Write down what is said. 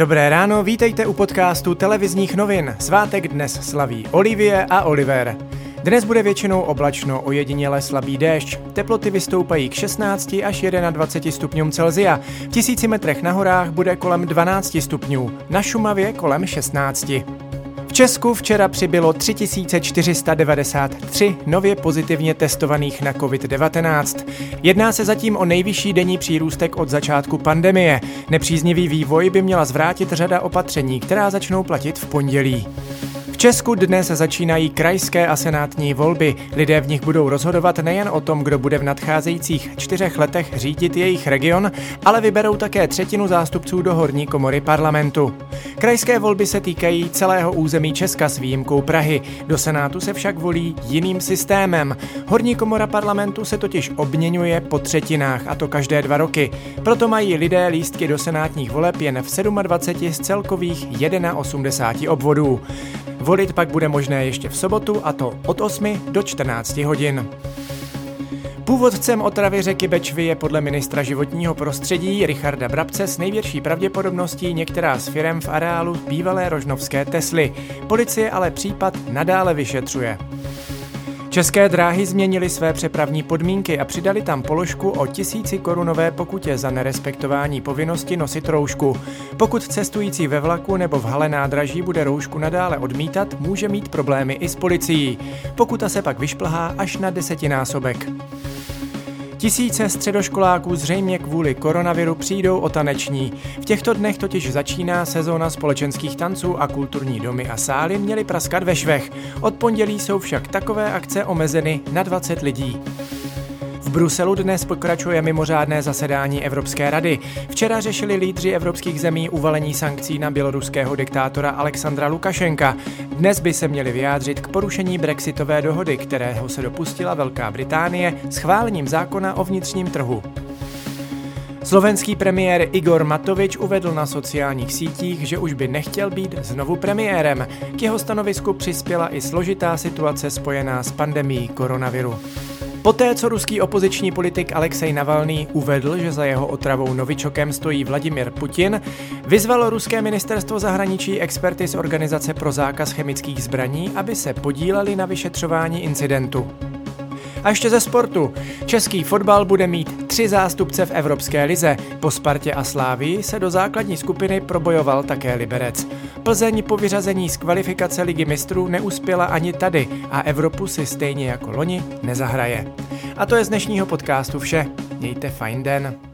Dobré ráno, vítejte u podcastu televizních novin. Svátek dnes slaví Olivie a Oliver. Dnes bude většinou oblačno, ojediněle slabý déšť. Teploty vystoupají k 16 až 21 stupňům Celzia. V tisíci metrech na horách bude kolem 12 stupňů, na Šumavě kolem 16. V Česku včera přibylo 3493 nově pozitivně testovaných na COVID-19. Jedná se zatím o nejvyšší denní přírůstek od začátku pandemie. Nepříznivý vývoj by měla zvrátit řada opatření, která začnou platit v pondělí. Česku dnes začínají krajské a senátní volby. Lidé v nich budou rozhodovat nejen o tom, kdo bude v nadcházejících čtyřech letech řídit jejich region, ale vyberou také třetinu zástupců do horní komory parlamentu. Krajské volby se týkají celého území Česka s výjimkou Prahy. Do Senátu se však volí jiným systémem. Horní komora parlamentu se totiž obměňuje po třetinách, a to každé dva roky. Proto mají lidé lístky do senátních voleb jen v 27 z celkových 81 obvodů. Volit pak bude možné ještě v sobotu a to od 8 do 14 hodin. Původcem otravy řeky Bečvy je podle ministra životního prostředí Richarda Brabce s největší pravděpodobností některá z firem v areálu bývalé rožnovské Tesly. Policie ale případ nadále vyšetřuje. České dráhy změnily své přepravní podmínky a přidali tam položku o tisíci korunové pokutě za nerespektování povinnosti nosit roušku. Pokud cestující ve vlaku nebo v hale nádraží bude roušku nadále odmítat, může mít problémy i s policií. Pokuta se pak vyšplhá až na desetinásobek. Tisíce středoškoláků zřejmě kvůli koronaviru přijdou o taneční. V těchto dnech totiž začíná sezóna společenských tanců a kulturní domy a sály měly praskat ve švech. Od pondělí jsou však takové akce omezeny na 20 lidí. V Bruselu dnes pokračuje mimořádné zasedání Evropské rady. Včera řešili lídři evropských zemí uvalení sankcí na běloruského diktátora Alexandra Lukašenka. Dnes by se měli vyjádřit k porušení brexitové dohody, kterého se dopustila Velká Británie schválením zákona o vnitřním trhu. Slovenský premiér Igor Matovič uvedl na sociálních sítích, že už by nechtěl být znovu premiérem. K jeho stanovisku přispěla i složitá situace spojená s pandemí koronaviru. Poté, co ruský opoziční politik Alexej Navalný uvedl, že za jeho otravou novičokem stojí Vladimir Putin, vyzvalo ruské ministerstvo zahraničí experty z Organizace pro zákaz chemických zbraní, aby se podíleli na vyšetřování incidentu. A ještě ze sportu. Český fotbal bude mít tři zástupce v Evropské lize. Po Spartě a Slávii se do základní skupiny probojoval také Liberec. Plzeň po vyřazení z kvalifikace ligy mistrů neuspěla ani tady a Evropu si stejně jako loni nezahraje. A to je z dnešního podcastu vše. Mějte fajn den.